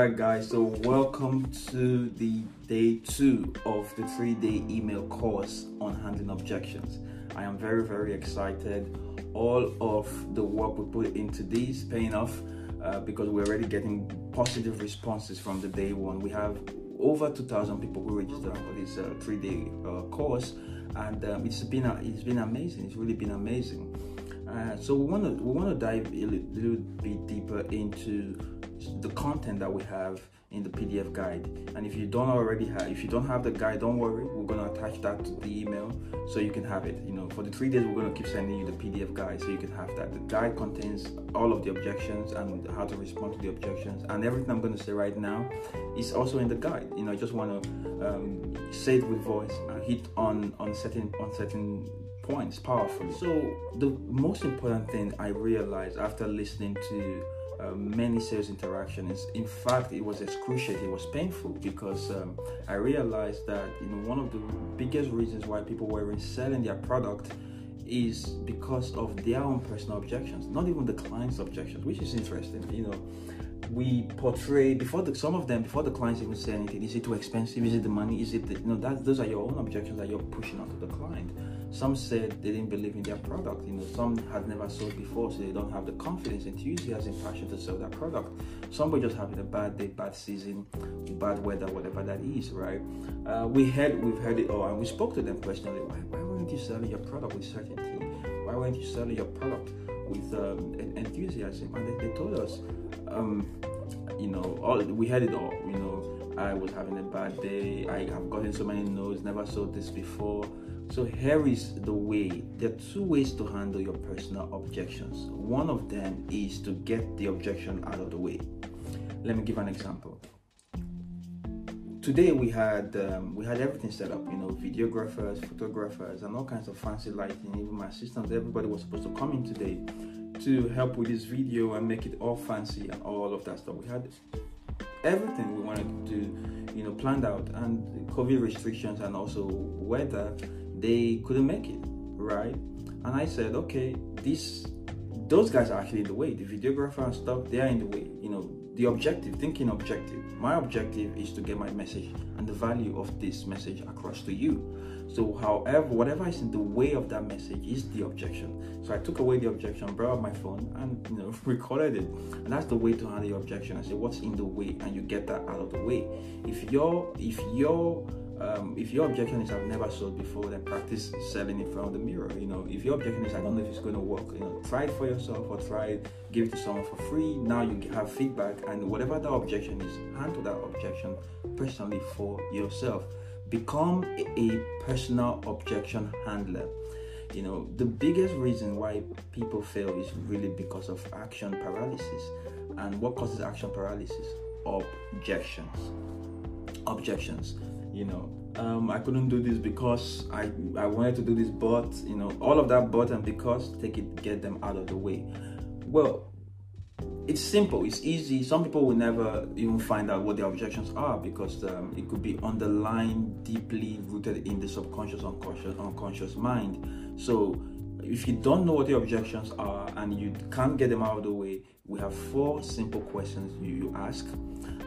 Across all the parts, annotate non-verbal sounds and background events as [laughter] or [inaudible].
right, guys. So, welcome to the day two of the three day email course on handling objections. I am very, very excited. All of the work we put into this paying off uh, because we're already getting positive responses from the day one. We have over 2,000 people who registered for this uh, three day uh, course, and um, it's been it's been amazing. It's really been amazing. Uh, so we want to we want to dive a little bit deeper into the content that we have in the PDF guide. And if you don't already have, if you don't have the guide, don't worry. We're gonna attach that to the email so you can have it. You know, for the three days, we're gonna keep sending you the PDF guide so you can have that. The guide contains all of the objections and how to respond to the objections, and everything I'm gonna say right now is also in the guide. You know, I just want to um, say it with voice, and hit on on certain on certain points powerfully. So the most important thing I realized after listening to uh, many sales interactions. In fact, it was excruciating. It was painful because um, I realized that you know one of the biggest reasons why people were selling their product is because of their own personal objections, not even the client's objections, which is interesting. You know, we portray before the, some of them before the clients even say anything. Is it too expensive? Is it the money? Is it the, you know that those are your own objections that you're pushing onto the client. Some said they didn't believe in their product. You know, some had never sold before, so they don't have the confidence, enthusiasm, passion to sell that product. Some were just having a bad day, bad season, bad weather, whatever that is, right? Uh, we had we've heard it all, and we spoke to them personally. Why, why weren't you selling your product with certainty? Why weren't you selling your product with um, enthusiasm? And they, they told us, um, you know, all we had it all. You know, I was having a bad day. I have gotten so many no's. Never sold this before so here is the way. There are two ways to handle your personal objections. One of them is to get the objection out of the way. Let me give an example. Today we had um, we had everything set up, you know, videographers, photographers, and all kinds of fancy lighting. Even my assistants, everybody was supposed to come in today to help with this video and make it all fancy and all of that stuff. We had everything we wanted to you know, planned out, and COVID restrictions and also weather they couldn't make it, right? And I said, okay, this those guys are actually in the way. The videographer and stuff, they are in the way. You know, the objective, thinking objective. My objective is to get my message and the value of this message across to you. So, however, whatever is in the way of that message is the objection. So I took away the objection, brought out my phone, and you know, [laughs] recorded it. And that's the way to handle your objection. I say, what's in the way, and you get that out of the way. If you're, if you're um, if your objection is I've never sold before, then practice selling in front of the mirror. You know, if your objection is I don't know if it's going to work, you know, try it for yourself or try it, give it to someone for free. Now you have feedback, and whatever that objection is, handle that objection personally for yourself. Become a personal objection handler. You know, the biggest reason why people fail is really because of action paralysis. And what causes action paralysis? Objections. Objections you know. Um, I couldn't do this because I I wanted to do this but you know all of that but and because take it get them out of the way. Well it's simple it's easy. Some people will never even find out what their objections are because um, it could be underlined deeply rooted in the subconscious unconscious unconscious mind. So if you don't know what your objections are and you can't get them out of the way we have four simple questions you, ask.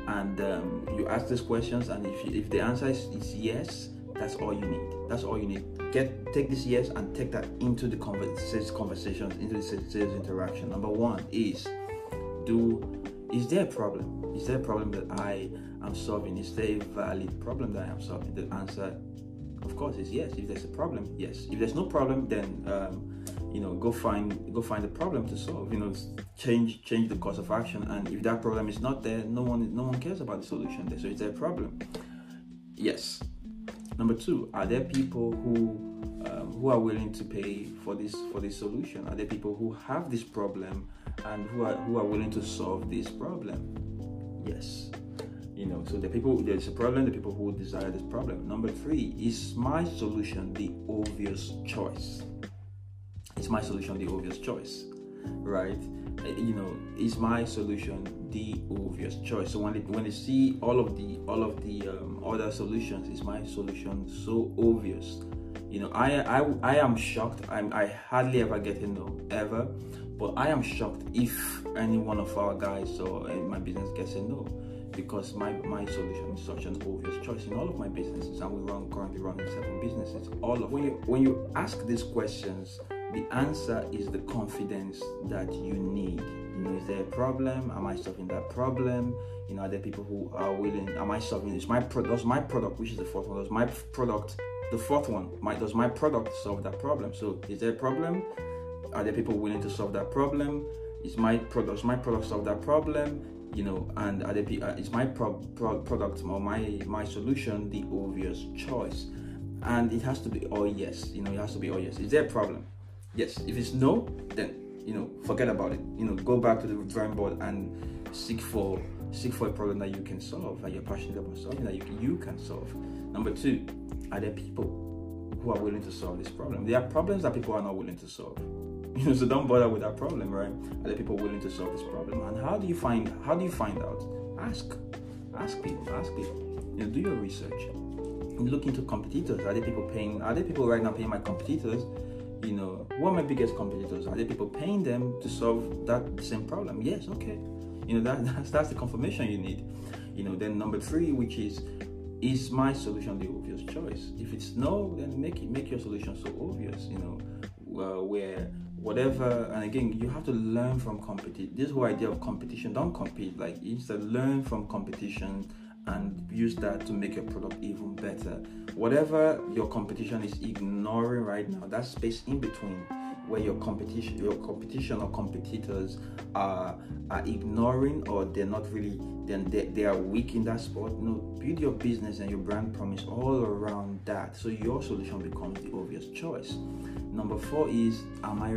And um, you ask these questions and if, you, if the answer is, is, yes that's all you need. That's all you need. Get take this yes and take that into the conversations into the sales interaction. Number one is do is there a problem? Is there a problem that i am solving? Is there a valid problem that i am solving? The answer of course is yes. If there's a problem yes. If there's no problem then um, you know go find go find a problem to solve you know change change the course of action. And if that problem is not there no one no one cares about the solution. There so it's a problem. Yes. Number two are there people who um, who are willing to pay for this for this solution? Are there people who have this problem and who are who are willing to solve this problem? Yes you know so the people there's a problem the people who desire this problem. Number three is my solution the obvious choice? Is my solution the obvious choice right? You know is my solution the obvious choice? So when they, when they see all of the all of the um, other solutions is my solution so obvious? You know i i, I am shocked. I'm, i hardly ever get a no ever. But i am shocked if any one of our guys or my business gets a no because my, my solution is such an obvious choice in all of my businesses and we run currently running seven businesses all of when you when you ask these questions the answer is the confidence that you need. You know is there a problem? Am i solving that problem? You know are there people who are willing am i solving this my pro- does my product which is the fourth one does my product the fourth one my does my product solve that problem? So is there a problem? Are there people willing to solve that problem? Is my product does my product solve that problem you know and uh, is my pro- pro- product or my my solution the obvious choice. And it has to be oh yes you know it has to be oh yes. Is there a problem? Yes. If it's no then you know forget about it. You know go back to the drawing board and seek for seek for a problem that you can solve that you're passionate about solving that you can, you can solve. Number two are there people who are willing to solve this problem? There are problems that people are not willing to solve [laughs] you know, so don't bother with that problem, right? Are there people willing to solve this problem? And how do you find how do you find out? Ask. Ask people, ask people. You know, do your research. Look into competitors. Are there people paying are there people right now paying my competitors? You know, what are my biggest competitors? Are there people paying them to solve that same problem? Yes, okay. You know, that, [laughs] that's that's the confirmation you need. You know, then number three, which is is my solution the obvious choice? If it's no, then make it make your solution so obvious, you know, uh, where whatever and again you have to learn from competition this whole idea of competition don't compete like just learn from competition and use that to make your product even better. Whatever your competition is ignoring right now that space in between where your competition your competition or competitors are are ignoring or they're not really then they, they are weak in that spot you know build your business and your brand promise all around that so your solution becomes the obvious choice Number four is, am I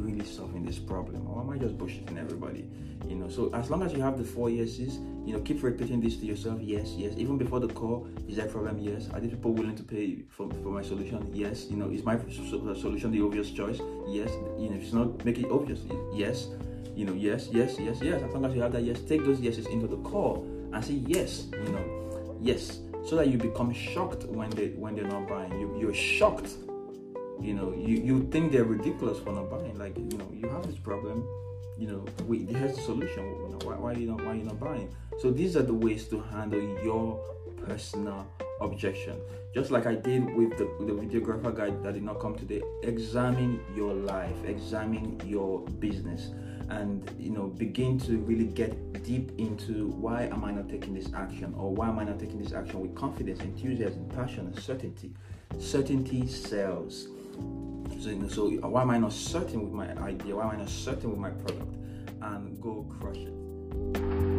really solving this problem or am I just bullshitting everybody? You know, so as long as you have the four yeses, you know, keep repeating this to yourself. Yes, yes. Even before the call, is that problem? Yes. Are these people willing to pay for, for my solution? Yes. You know, is my solution the obvious choice? Yes. You know, if it's not, make it obvious. Yes. You know, yes, yes, yes, yes. As long as you have that yes, take those yeses into the call and say yes. You know, yes, so that you become shocked when they when they're not buying. You you're shocked. You know you, you think they're ridiculous for not buying. Like you know you have this problem you know wait here's the solution. Why, why you not why are you not buying? So these are the ways to handle your personal objection. Just like i did with the, the videographer guy that did not come today. Examine your life. Examine your business and you know begin to really get deep into why am i not taking this action or why am i not taking this action with confidence enthusiasm passion and certainty certainty sells so, you know, so why am I not certain with my idea? Why am I not certain with my product? And go crush it.